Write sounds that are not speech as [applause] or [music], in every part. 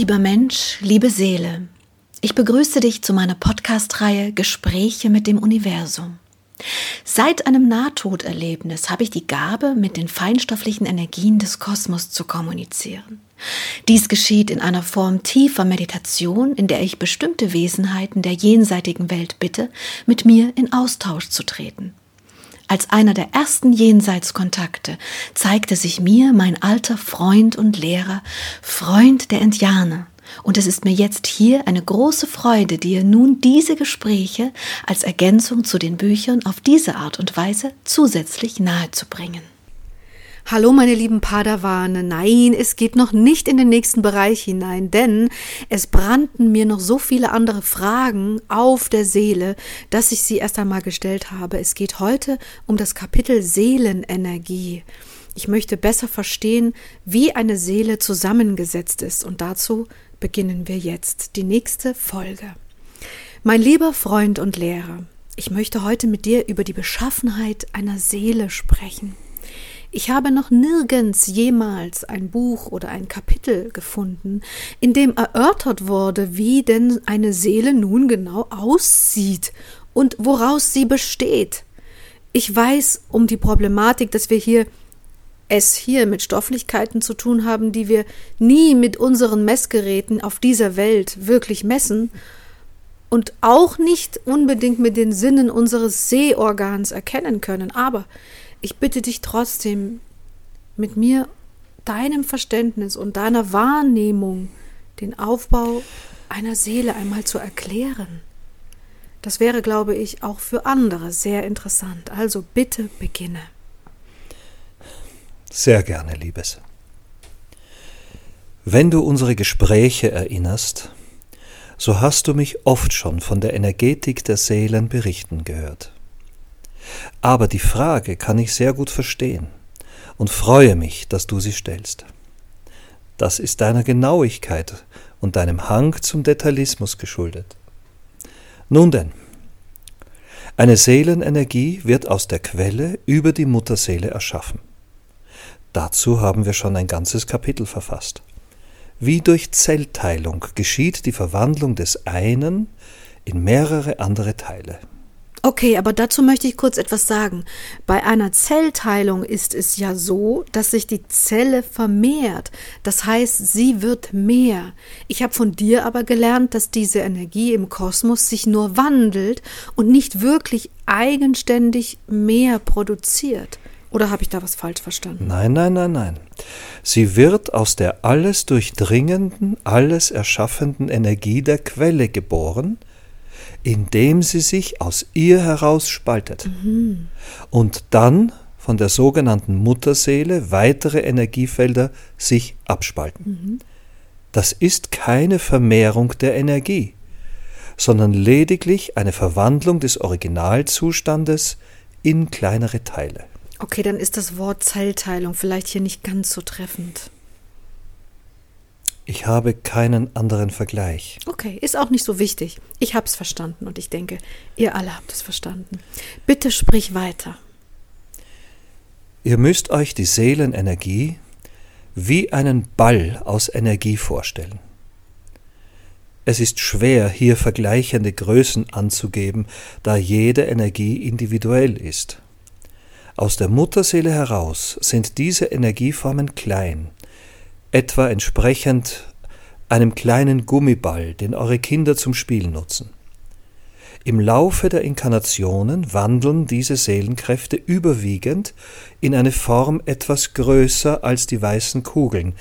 Lieber Mensch, liebe Seele, ich begrüße dich zu meiner Podcast-Reihe Gespräche mit dem Universum. Seit einem Nahtoderlebnis habe ich die Gabe, mit den feinstofflichen Energien des Kosmos zu kommunizieren. Dies geschieht in einer Form tiefer Meditation, in der ich bestimmte Wesenheiten der jenseitigen Welt bitte, mit mir in Austausch zu treten. Als einer der ersten Jenseitskontakte zeigte sich mir mein alter Freund und Lehrer, Freund der Indianer, und es ist mir jetzt hier eine große Freude, dir nun diese Gespräche als Ergänzung zu den Büchern auf diese Art und Weise zusätzlich nahezubringen. Hallo meine lieben Padawane, nein, es geht noch nicht in den nächsten Bereich hinein, denn es brannten mir noch so viele andere Fragen auf der Seele, dass ich sie erst einmal gestellt habe. Es geht heute um das Kapitel Seelenenergie. Ich möchte besser verstehen, wie eine Seele zusammengesetzt ist und dazu beginnen wir jetzt die nächste Folge. Mein lieber Freund und Lehrer, ich möchte heute mit dir über die Beschaffenheit einer Seele sprechen. Ich habe noch nirgends jemals ein Buch oder ein Kapitel gefunden, in dem erörtert wurde, wie denn eine Seele nun genau aussieht und woraus sie besteht. Ich weiß um die Problematik, dass wir hier es hier mit Stofflichkeiten zu tun haben, die wir nie mit unseren Messgeräten auf dieser Welt wirklich messen und auch nicht unbedingt mit den Sinnen unseres Sehorgans erkennen können. Aber ich bitte dich trotzdem, mit mir, deinem Verständnis und deiner Wahrnehmung den Aufbau einer Seele einmal zu erklären. Das wäre, glaube ich, auch für andere sehr interessant. Also bitte beginne. Sehr gerne, Liebes. Wenn du unsere Gespräche erinnerst, so hast du mich oft schon von der Energetik der Seelen berichten gehört. Aber die Frage kann ich sehr gut verstehen und freue mich, dass du sie stellst. Das ist deiner Genauigkeit und deinem Hang zum Detailismus geschuldet. Nun denn, eine Seelenenergie wird aus der Quelle über die Mutterseele erschaffen. Dazu haben wir schon ein ganzes Kapitel verfasst. Wie durch Zellteilung geschieht die Verwandlung des einen in mehrere andere Teile. Okay, aber dazu möchte ich kurz etwas sagen. Bei einer Zellteilung ist es ja so, dass sich die Zelle vermehrt. Das heißt, sie wird mehr. Ich habe von dir aber gelernt, dass diese Energie im Kosmos sich nur wandelt und nicht wirklich eigenständig mehr produziert. Oder habe ich da was falsch verstanden? Nein, nein, nein, nein. Sie wird aus der alles durchdringenden, alles erschaffenden Energie der Quelle geboren, indem sie sich aus ihr heraus spaltet. Mhm. Und dann von der sogenannten Mutterseele weitere Energiefelder sich abspalten. Mhm. Das ist keine Vermehrung der Energie, sondern lediglich eine Verwandlung des Originalzustandes in kleinere Teile. Okay, dann ist das Wort Zellteilung vielleicht hier nicht ganz so treffend. Ich habe keinen anderen Vergleich. Okay, ist auch nicht so wichtig. Ich habe es verstanden und ich denke, ihr alle habt es verstanden. Bitte sprich weiter. Ihr müsst euch die Seelenenergie wie einen Ball aus Energie vorstellen. Es ist schwer, hier vergleichende Größen anzugeben, da jede Energie individuell ist. Aus der Mutterseele heraus sind diese Energieformen klein, etwa entsprechend einem kleinen Gummiball, den eure Kinder zum Spiel nutzen. Im Laufe der Inkarnationen wandeln diese Seelenkräfte überwiegend in eine Form etwas größer als die weißen Kugeln,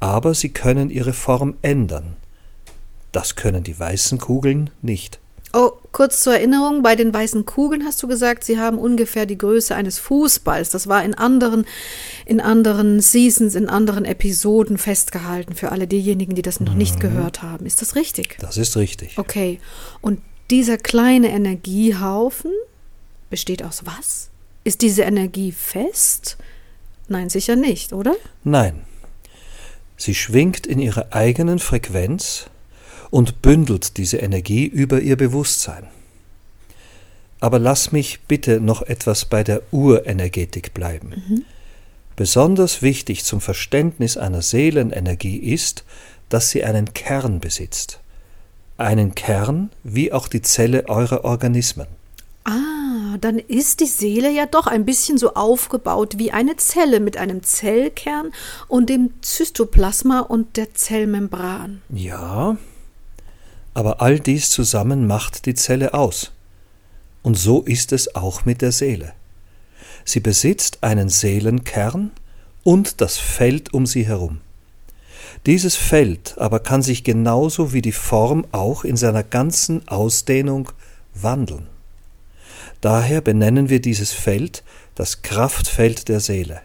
aber sie können ihre Form ändern. Das können die weißen Kugeln nicht. Oh, kurz zur Erinnerung, bei den weißen Kugeln hast du gesagt, sie haben ungefähr die Größe eines Fußballs. Das war in anderen, in anderen Seasons, in anderen Episoden festgehalten für alle diejenigen, die das noch nicht mhm. gehört haben. Ist das richtig? Das ist richtig. Okay. Und dieser kleine Energiehaufen besteht aus was? Ist diese Energie fest? Nein, sicher nicht, oder? Nein. Sie schwingt in ihrer eigenen Frequenz und bündelt diese Energie über ihr Bewusstsein. Aber lass mich bitte noch etwas bei der Urenergetik bleiben. Mhm. Besonders wichtig zum Verständnis einer Seelenenergie ist, dass sie einen Kern besitzt. Einen Kern wie auch die Zelle eurer Organismen. Ah, dann ist die Seele ja doch ein bisschen so aufgebaut wie eine Zelle mit einem Zellkern und dem Zystoplasma und der Zellmembran. Ja, aber all dies zusammen macht die Zelle aus. Und so ist es auch mit der Seele. Sie besitzt einen Seelenkern und das Feld um sie herum. Dieses Feld aber kann sich genauso wie die Form auch in seiner ganzen Ausdehnung wandeln. Daher benennen wir dieses Feld das Kraftfeld der Seele.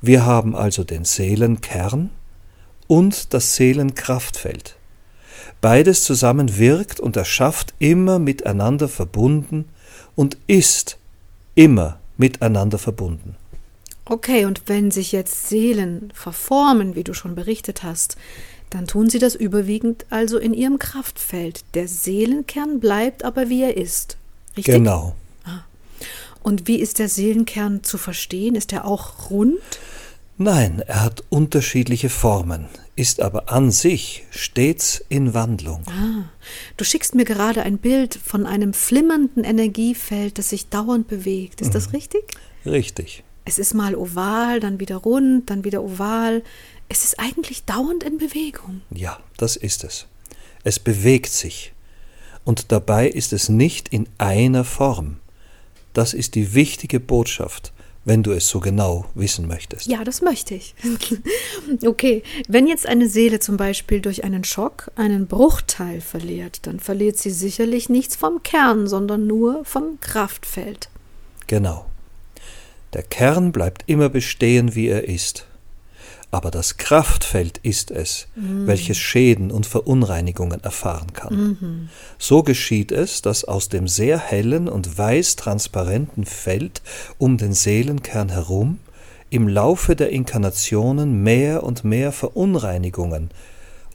Wir haben also den Seelenkern und das Seelenkraftfeld. Beides zusammen wirkt und erschafft immer miteinander verbunden und ist immer miteinander verbunden. Okay, und wenn sich jetzt Seelen verformen, wie du schon berichtet hast, dann tun sie das überwiegend also in ihrem Kraftfeld. Der Seelenkern bleibt aber wie er ist. Richtig? Genau. Ah. Und wie ist der Seelenkern zu verstehen? Ist er auch rund? Nein, er hat unterschiedliche Formen, ist aber an sich stets in Wandlung. Ah, du schickst mir gerade ein Bild von einem flimmernden Energiefeld, das sich dauernd bewegt. Ist mhm. das richtig? Richtig. Es ist mal oval, dann wieder rund, dann wieder oval. Es ist eigentlich dauernd in Bewegung. Ja, das ist es. Es bewegt sich. Und dabei ist es nicht in einer Form. Das ist die wichtige Botschaft wenn du es so genau wissen möchtest. Ja, das möchte ich. [laughs] okay, wenn jetzt eine Seele zum Beispiel durch einen Schock einen Bruchteil verliert, dann verliert sie sicherlich nichts vom Kern, sondern nur vom Kraftfeld. Genau. Der Kern bleibt immer bestehen, wie er ist aber das Kraftfeld ist es, mhm. welches Schäden und Verunreinigungen erfahren kann. Mhm. So geschieht es, dass aus dem sehr hellen und weiß transparenten Feld um den Seelenkern herum im Laufe der Inkarnationen mehr und mehr Verunreinigungen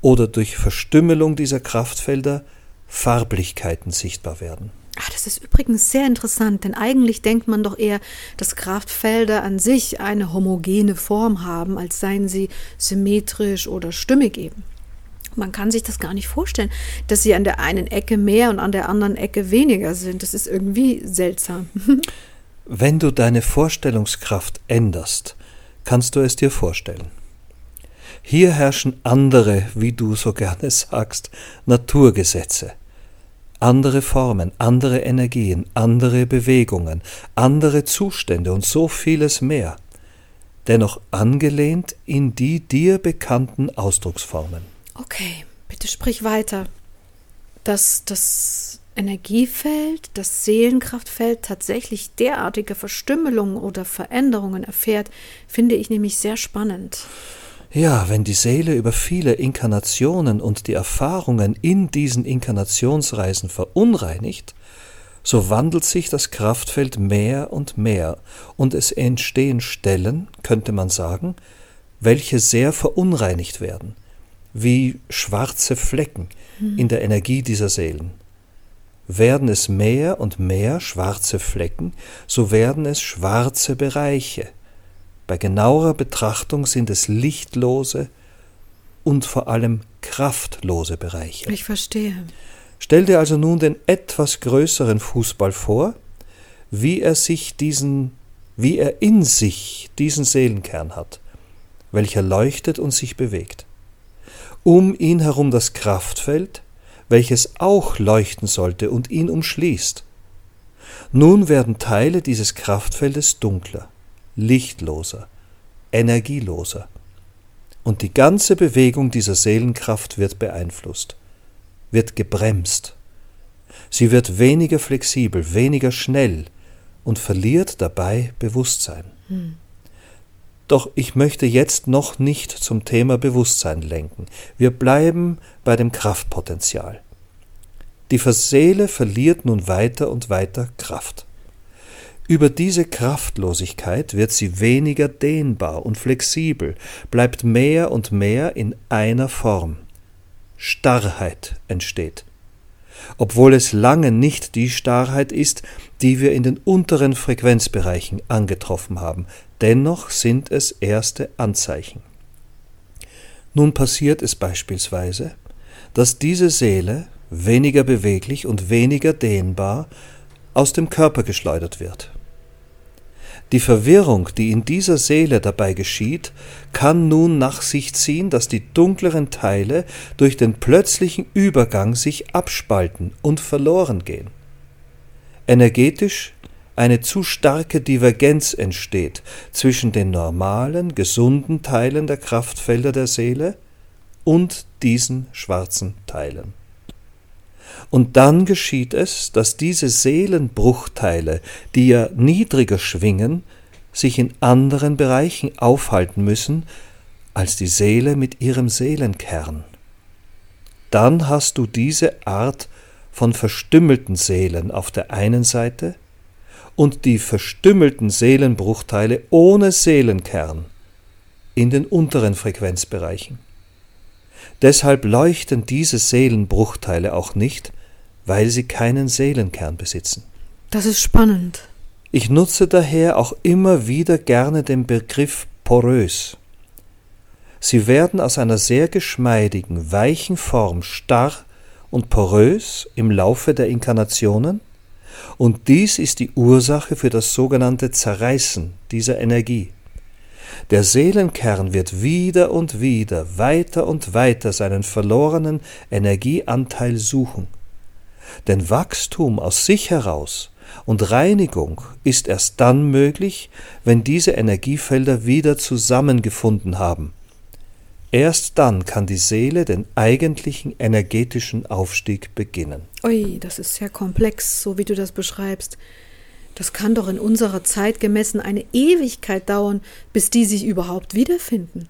oder durch Verstümmelung dieser Kraftfelder Farblichkeiten sichtbar werden. Ah, das ist übrigens sehr interessant, denn eigentlich denkt man doch eher, dass Kraftfelder an sich eine homogene Form haben, als seien sie symmetrisch oder stimmig eben. Man kann sich das gar nicht vorstellen, dass sie an der einen Ecke mehr und an der anderen Ecke weniger sind. Das ist irgendwie seltsam. [laughs] Wenn du deine Vorstellungskraft änderst, kannst du es dir vorstellen. Hier herrschen andere, wie du so gerne [laughs] sagst, Naturgesetze andere Formen, andere Energien, andere Bewegungen, andere Zustände und so vieles mehr, dennoch angelehnt in die dir bekannten Ausdrucksformen. Okay, bitte sprich weiter. Dass das Energiefeld, das Seelenkraftfeld tatsächlich derartige Verstümmelungen oder Veränderungen erfährt, finde ich nämlich sehr spannend. Ja, wenn die Seele über viele Inkarnationen und die Erfahrungen in diesen Inkarnationsreisen verunreinigt, so wandelt sich das Kraftfeld mehr und mehr, und es entstehen Stellen, könnte man sagen, welche sehr verunreinigt werden, wie schwarze Flecken in der Energie dieser Seelen. Werden es mehr und mehr schwarze Flecken, so werden es schwarze Bereiche, bei genauerer Betrachtung sind es lichtlose und vor allem kraftlose Bereiche. Ich verstehe. Stell dir also nun den etwas größeren Fußball vor, wie er sich diesen, wie er in sich diesen Seelenkern hat, welcher leuchtet und sich bewegt. Um ihn herum das Kraftfeld, welches auch leuchten sollte und ihn umschließt. Nun werden Teile dieses Kraftfeldes dunkler lichtloser, energieloser. Und die ganze Bewegung dieser Seelenkraft wird beeinflusst, wird gebremst. Sie wird weniger flexibel, weniger schnell und verliert dabei Bewusstsein. Hm. Doch ich möchte jetzt noch nicht zum Thema Bewusstsein lenken. Wir bleiben bei dem Kraftpotenzial. Die Seele verliert nun weiter und weiter Kraft. Über diese Kraftlosigkeit wird sie weniger dehnbar und flexibel, bleibt mehr und mehr in einer Form. Starrheit entsteht. Obwohl es lange nicht die Starrheit ist, die wir in den unteren Frequenzbereichen angetroffen haben, dennoch sind es erste Anzeichen. Nun passiert es beispielsweise, dass diese Seele, weniger beweglich und weniger dehnbar, aus dem Körper geschleudert wird. Die Verwirrung, die in dieser Seele dabei geschieht, kann nun nach sich ziehen, dass die dunkleren Teile durch den plötzlichen Übergang sich abspalten und verloren gehen. Energetisch eine zu starke Divergenz entsteht zwischen den normalen, gesunden Teilen der Kraftfelder der Seele und diesen schwarzen Teilen. Und dann geschieht es, dass diese Seelenbruchteile, die ja niedriger schwingen, sich in anderen Bereichen aufhalten müssen als die Seele mit ihrem Seelenkern. Dann hast du diese Art von verstümmelten Seelen auf der einen Seite und die verstümmelten Seelenbruchteile ohne Seelenkern in den unteren Frequenzbereichen. Deshalb leuchten diese Seelenbruchteile auch nicht, weil sie keinen Seelenkern besitzen. Das ist spannend. Ich nutze daher auch immer wieder gerne den Begriff porös. Sie werden aus einer sehr geschmeidigen, weichen Form starr und porös im Laufe der Inkarnationen, und dies ist die Ursache für das sogenannte Zerreißen dieser Energie. Der Seelenkern wird wieder und wieder, weiter und weiter seinen verlorenen Energieanteil suchen. Denn Wachstum aus sich heraus und Reinigung ist erst dann möglich, wenn diese Energiefelder wieder zusammengefunden haben. Erst dann kann die Seele den eigentlichen energetischen Aufstieg beginnen. Ui, das ist sehr komplex, so wie du das beschreibst. Das kann doch in unserer Zeit gemessen eine Ewigkeit dauern, bis die sich überhaupt wiederfinden.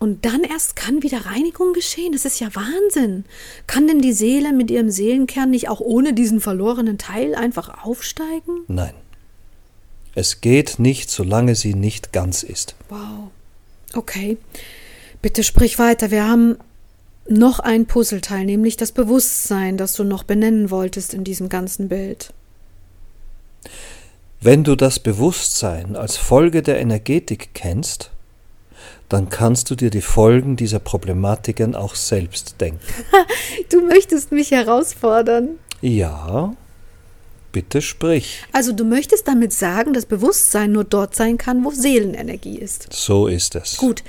Und dann erst kann wieder Reinigung geschehen. Das ist ja Wahnsinn. Kann denn die Seele mit ihrem Seelenkern nicht auch ohne diesen verlorenen Teil einfach aufsteigen? Nein. Es geht nicht, solange sie nicht ganz ist. Wow. Okay. Bitte sprich weiter. Wir haben noch ein Puzzleteil, nämlich das Bewusstsein, das du noch benennen wolltest in diesem ganzen Bild. Wenn du das Bewusstsein als Folge der Energetik kennst, dann kannst du dir die Folgen dieser Problematiken auch selbst denken. [laughs] du möchtest mich herausfordern. Ja, bitte sprich. Also du möchtest damit sagen, dass Bewusstsein nur dort sein kann, wo Seelenenergie ist. So ist es. Gut,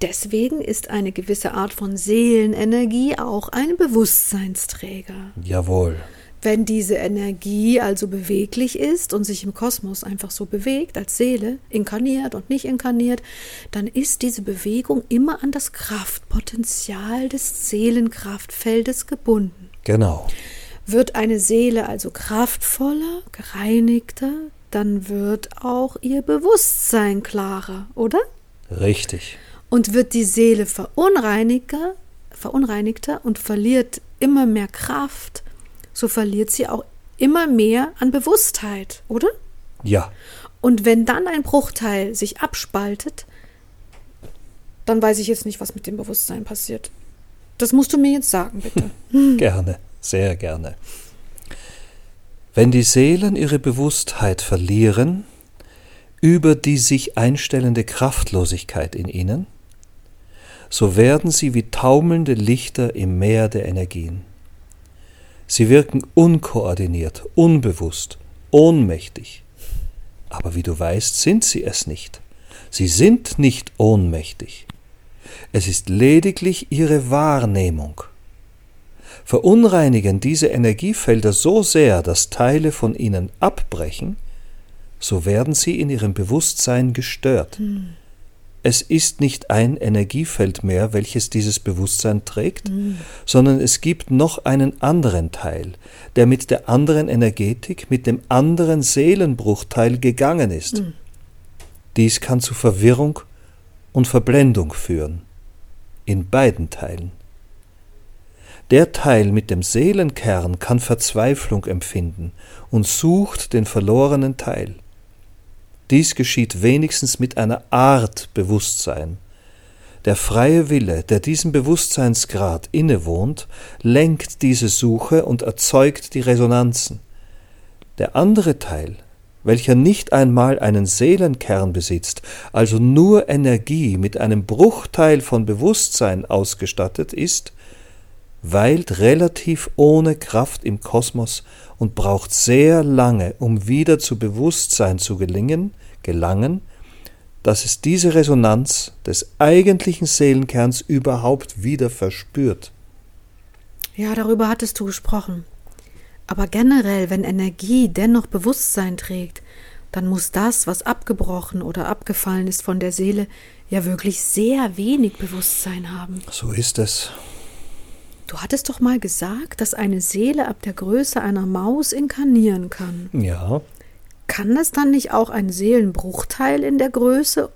deswegen ist eine gewisse Art von Seelenenergie auch ein Bewusstseinsträger. Jawohl. Wenn diese Energie also beweglich ist und sich im Kosmos einfach so bewegt, als Seele, inkarniert und nicht inkarniert, dann ist diese Bewegung immer an das Kraftpotenzial des Seelenkraftfeldes gebunden. Genau. Wird eine Seele also kraftvoller, gereinigter, dann wird auch ihr Bewusstsein klarer, oder? Richtig. Und wird die Seele verunreinigter, verunreinigter und verliert immer mehr Kraft, so verliert sie auch immer mehr an Bewusstheit, oder? Ja. Und wenn dann ein Bruchteil sich abspaltet, dann weiß ich jetzt nicht, was mit dem Bewusstsein passiert. Das musst du mir jetzt sagen, bitte. [laughs] gerne, sehr gerne. Wenn die Seelen ihre Bewusstheit verlieren, über die sich einstellende Kraftlosigkeit in ihnen, so werden sie wie taumelnde Lichter im Meer der Energien. Sie wirken unkoordiniert, unbewusst, ohnmächtig. Aber wie du weißt, sind sie es nicht. Sie sind nicht ohnmächtig. Es ist lediglich ihre Wahrnehmung. Verunreinigen diese Energiefelder so sehr, dass Teile von ihnen abbrechen, so werden sie in ihrem Bewusstsein gestört. Hm. Es ist nicht ein Energiefeld mehr, welches dieses Bewusstsein trägt, mhm. sondern es gibt noch einen anderen Teil, der mit der anderen Energetik, mit dem anderen Seelenbruchteil gegangen ist. Mhm. Dies kann zu Verwirrung und Verblendung führen, in beiden Teilen. Der Teil mit dem Seelenkern kann Verzweiflung empfinden und sucht den verlorenen Teil. Dies geschieht wenigstens mit einer Art Bewusstsein. Der freie Wille, der diesem Bewusstseinsgrad innewohnt, lenkt diese Suche und erzeugt die Resonanzen. Der andere Teil, welcher nicht einmal einen Seelenkern besitzt, also nur Energie mit einem Bruchteil von Bewusstsein ausgestattet ist, weilt relativ ohne Kraft im Kosmos und braucht sehr lange, um wieder zu Bewusstsein zu gelingen, gelangen, dass es diese Resonanz des eigentlichen Seelenkerns überhaupt wieder verspürt. Ja, darüber hattest du gesprochen. Aber generell, wenn Energie dennoch Bewusstsein trägt, dann muss das, was abgebrochen oder abgefallen ist von der Seele, ja wirklich sehr wenig Bewusstsein haben. So ist es. Du hattest doch mal gesagt, dass eine Seele ab der Größe einer Maus inkarnieren kann. Ja. Kann das dann nicht auch ein Seelenbruchteil in der Größe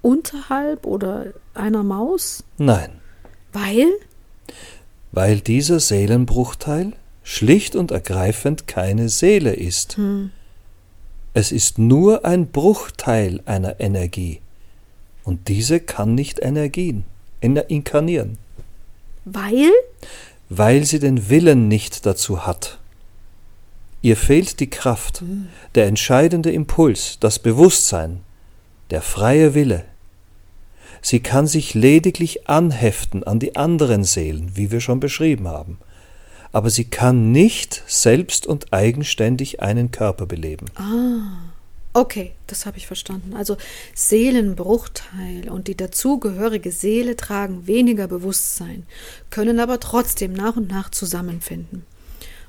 unterhalb oder einer Maus? Nein. Weil? Weil dieser Seelenbruchteil schlicht und ergreifend keine Seele ist. Hm. Es ist nur ein Bruchteil einer Energie. Und diese kann nicht Energien inkarnieren. Weil? Weil sie den Willen nicht dazu hat. Ihr fehlt die Kraft, Hm. der entscheidende Impuls, das Bewusstsein, der freie Wille. Sie kann sich lediglich anheften an die anderen Seelen, wie wir schon beschrieben haben, aber sie kann nicht selbst und eigenständig einen Körper beleben. Okay, das habe ich verstanden. Also Seelenbruchteil und die dazugehörige Seele tragen weniger Bewusstsein, können aber trotzdem nach und nach zusammenfinden.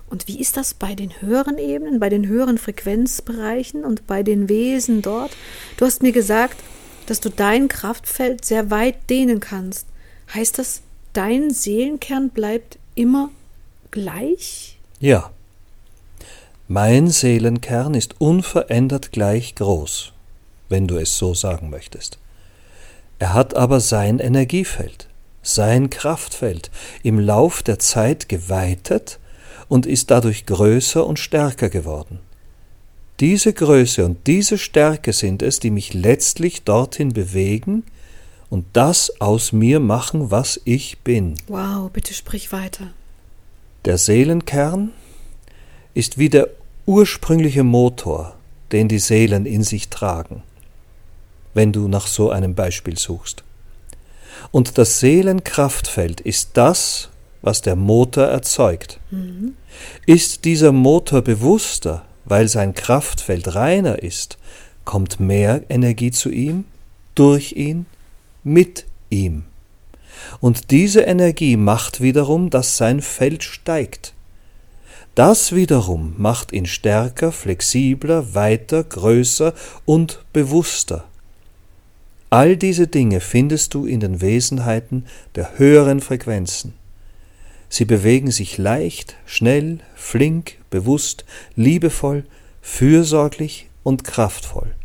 Und wie ist das bei den höheren Ebenen, bei den höheren Frequenzbereichen und bei den Wesen dort? Du hast mir gesagt, dass du dein Kraftfeld sehr weit dehnen kannst. Heißt das, dein Seelenkern bleibt immer gleich? Ja. Mein Seelenkern ist unverändert gleich groß, wenn du es so sagen möchtest. Er hat aber sein Energiefeld, sein Kraftfeld im Lauf der Zeit geweitet und ist dadurch größer und stärker geworden. Diese Größe und diese Stärke sind es, die mich letztlich dorthin bewegen und das aus mir machen, was ich bin. Wow, bitte sprich weiter. Der Seelenkern ist wie der ursprüngliche Motor, den die Seelen in sich tragen, wenn du nach so einem Beispiel suchst. Und das Seelenkraftfeld ist das, was der Motor erzeugt. Ist dieser Motor bewusster, weil sein Kraftfeld reiner ist, kommt mehr Energie zu ihm, durch ihn, mit ihm. Und diese Energie macht wiederum, dass sein Feld steigt. Das wiederum macht ihn stärker, flexibler, weiter, größer und bewusster. All diese Dinge findest du in den Wesenheiten der höheren Frequenzen. Sie bewegen sich leicht, schnell, flink, bewusst, liebevoll, fürsorglich und kraftvoll.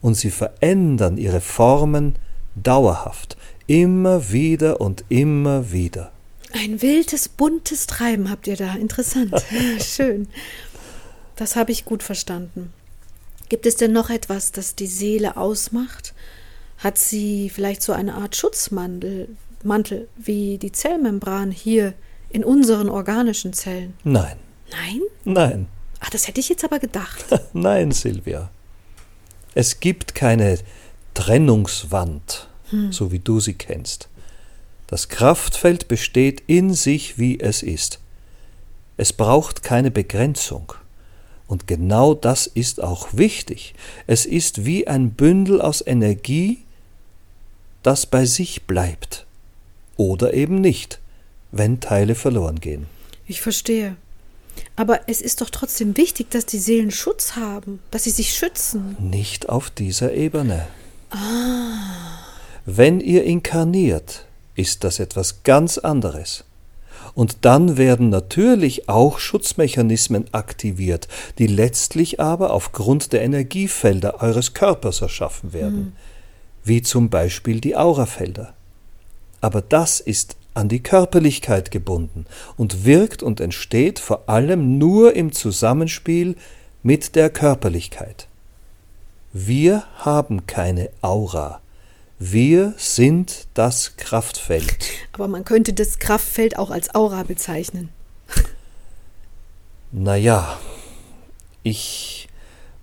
Und sie verändern ihre Formen dauerhaft, immer wieder und immer wieder. Ein wildes, buntes Treiben habt ihr da. Interessant. [laughs] Schön. Das habe ich gut verstanden. Gibt es denn noch etwas, das die Seele ausmacht? Hat sie vielleicht so eine Art Schutzmantel, Mantel, wie die Zellmembran hier in unseren organischen Zellen? Nein, Nein? nein, Ach, das hätte ich jetzt aber gedacht. [laughs] nein, Silvia. Es gibt keine Trennungswand, so wie du sie kennst. Das Kraftfeld besteht in sich, wie es ist. Es braucht keine Begrenzung. Und genau das ist auch wichtig. Es ist wie ein Bündel aus Energie, das bei sich bleibt. Oder eben nicht, wenn Teile verloren gehen. Ich verstehe. Aber es ist doch trotzdem wichtig, dass die Seelen Schutz haben, dass sie sich schützen. Nicht auf dieser Ebene. Wenn ihr inkarniert, ist das etwas ganz anderes. Und dann werden natürlich auch Schutzmechanismen aktiviert, die letztlich aber aufgrund der Energiefelder eures Körpers erschaffen werden, wie zum Beispiel die Aurafelder. Aber das ist an die Körperlichkeit gebunden und wirkt und entsteht vor allem nur im Zusammenspiel mit der Körperlichkeit. Wir haben keine Aura. Wir sind das Kraftfeld. Aber man könnte das Kraftfeld auch als Aura bezeichnen. Naja, ich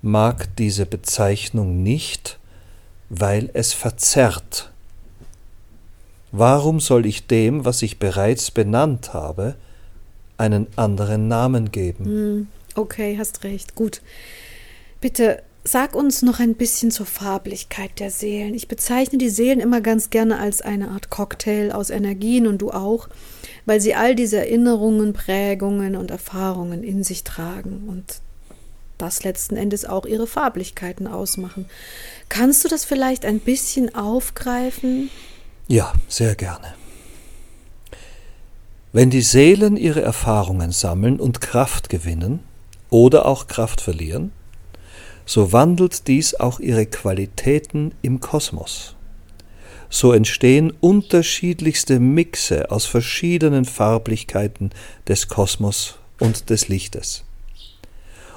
mag diese Bezeichnung nicht, weil es verzerrt. Warum soll ich dem, was ich bereits benannt habe, einen anderen Namen geben? Hm, okay, hast recht. Gut. Bitte sag uns noch ein bisschen zur Farblichkeit der Seelen. Ich bezeichne die Seelen immer ganz gerne als eine Art Cocktail aus Energien und du auch, weil sie all diese Erinnerungen, Prägungen und Erfahrungen in sich tragen und das letzten Endes auch ihre Farblichkeiten ausmachen. Kannst du das vielleicht ein bisschen aufgreifen? Ja, sehr gerne. Wenn die Seelen ihre Erfahrungen sammeln und Kraft gewinnen oder auch Kraft verlieren, so wandelt dies auch ihre Qualitäten im Kosmos. So entstehen unterschiedlichste Mixe aus verschiedenen Farblichkeiten des Kosmos und des Lichtes.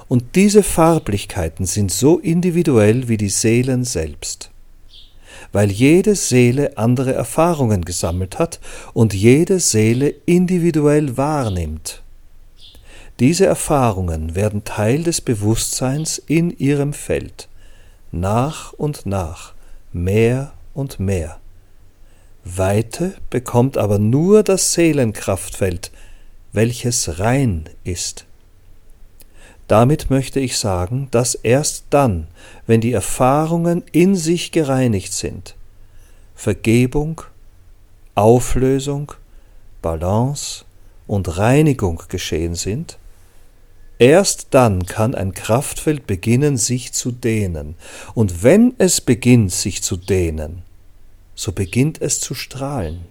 Und diese Farblichkeiten sind so individuell wie die Seelen selbst, weil jede Seele andere Erfahrungen gesammelt hat und jede Seele individuell wahrnimmt. Diese Erfahrungen werden Teil des Bewusstseins in ihrem Feld, nach und nach, mehr und mehr. Weite bekommt aber nur das Seelenkraftfeld, welches rein ist. Damit möchte ich sagen, dass erst dann, wenn die Erfahrungen in sich gereinigt sind, Vergebung, Auflösung, Balance und Reinigung geschehen sind, erst dann kann ein Kraftfeld beginnen, sich zu dehnen, und wenn es beginnt, sich zu dehnen, so beginnt es zu strahlen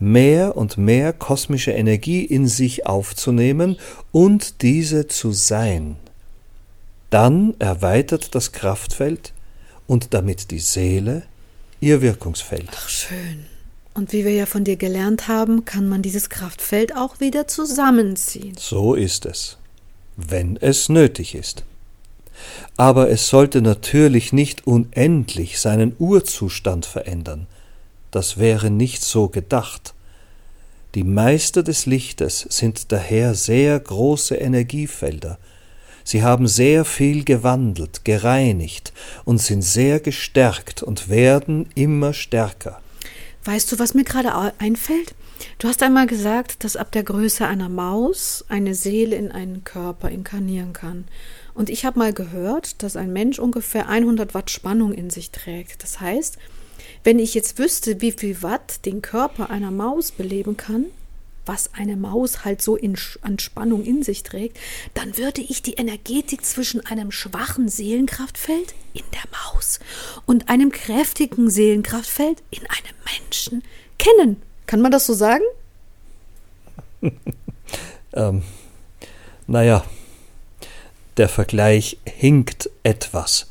mehr und mehr kosmische Energie in sich aufzunehmen und diese zu sein. Dann erweitert das Kraftfeld und damit die Seele ihr Wirkungsfeld. Ach schön. Und wie wir ja von dir gelernt haben, kann man dieses Kraftfeld auch wieder zusammenziehen. So ist es, wenn es nötig ist. Aber es sollte natürlich nicht unendlich seinen Urzustand verändern, das wäre nicht so gedacht. Die Meister des Lichtes sind daher sehr große Energiefelder. Sie haben sehr viel gewandelt, gereinigt und sind sehr gestärkt und werden immer stärker. Weißt du, was mir gerade einfällt? Du hast einmal gesagt, dass ab der Größe einer Maus eine Seele in einen Körper inkarnieren kann. Und ich habe mal gehört, dass ein Mensch ungefähr 100 Watt Spannung in sich trägt. Das heißt, wenn ich jetzt wüsste, wie viel Watt den Körper einer Maus beleben kann, was eine Maus halt so in, an Spannung in sich trägt, dann würde ich die Energetik zwischen einem schwachen Seelenkraftfeld in der Maus und einem kräftigen Seelenkraftfeld in einem Menschen kennen. Kann man das so sagen? [laughs] ähm, naja, der Vergleich hinkt etwas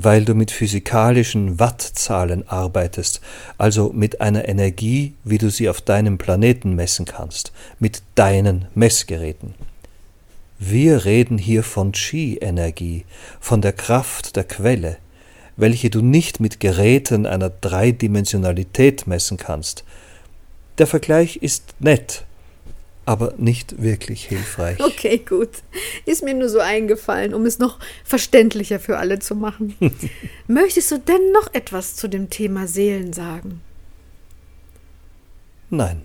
weil du mit physikalischen Wattzahlen arbeitest, also mit einer Energie, wie du sie auf deinem Planeten messen kannst, mit deinen Messgeräten. Wir reden hier von Chi-Energie, von der Kraft der Quelle, welche du nicht mit Geräten einer Dreidimensionalität messen kannst. Der Vergleich ist nett, aber nicht wirklich hilfreich. [laughs] Okay, gut. Ist mir nur so eingefallen, um es noch verständlicher für alle zu machen. [laughs] Möchtest du denn noch etwas zu dem Thema Seelen sagen? Nein.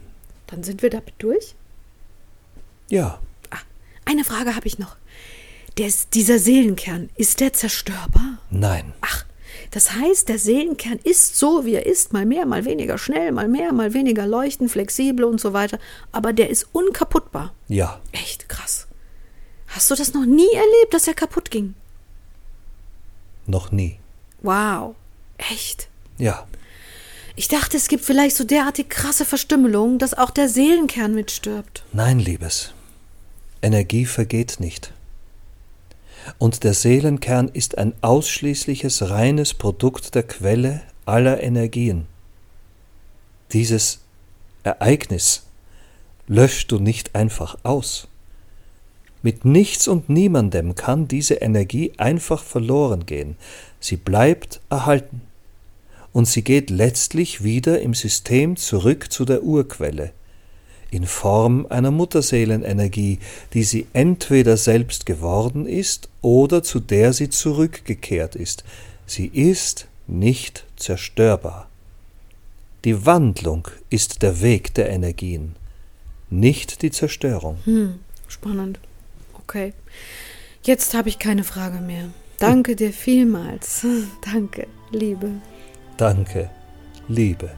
Dann sind wir damit durch? Ja. Ah, eine Frage habe ich noch. Der, dieser Seelenkern, ist der zerstörbar? Nein. Ach, das heißt, der Seelenkern ist so, wie er ist, mal mehr, mal weniger schnell, mal mehr, mal weniger leuchtend, flexibel und so weiter, aber der ist unkaputtbar. Ja. Echt krass. Hast du das noch nie erlebt, dass er kaputt ging? Noch nie. Wow. Echt? Ja. Ich dachte, es gibt vielleicht so derartig krasse Verstümmelungen, dass auch der Seelenkern mitstirbt. Nein, Liebes. Energie vergeht nicht und der Seelenkern ist ein ausschließliches reines Produkt der Quelle aller Energien. Dieses Ereignis löscht du nicht einfach aus. Mit nichts und niemandem kann diese Energie einfach verloren gehen, sie bleibt erhalten, und sie geht letztlich wieder im System zurück zu der Urquelle, in Form einer Mutterseelenenergie, die sie entweder selbst geworden ist oder zu der sie zurückgekehrt ist. Sie ist nicht zerstörbar. Die Wandlung ist der Weg der Energien, nicht die Zerstörung. Hm, spannend. Okay. Jetzt habe ich keine Frage mehr. Danke dir vielmals. [laughs] Danke, Liebe. Danke, Liebe.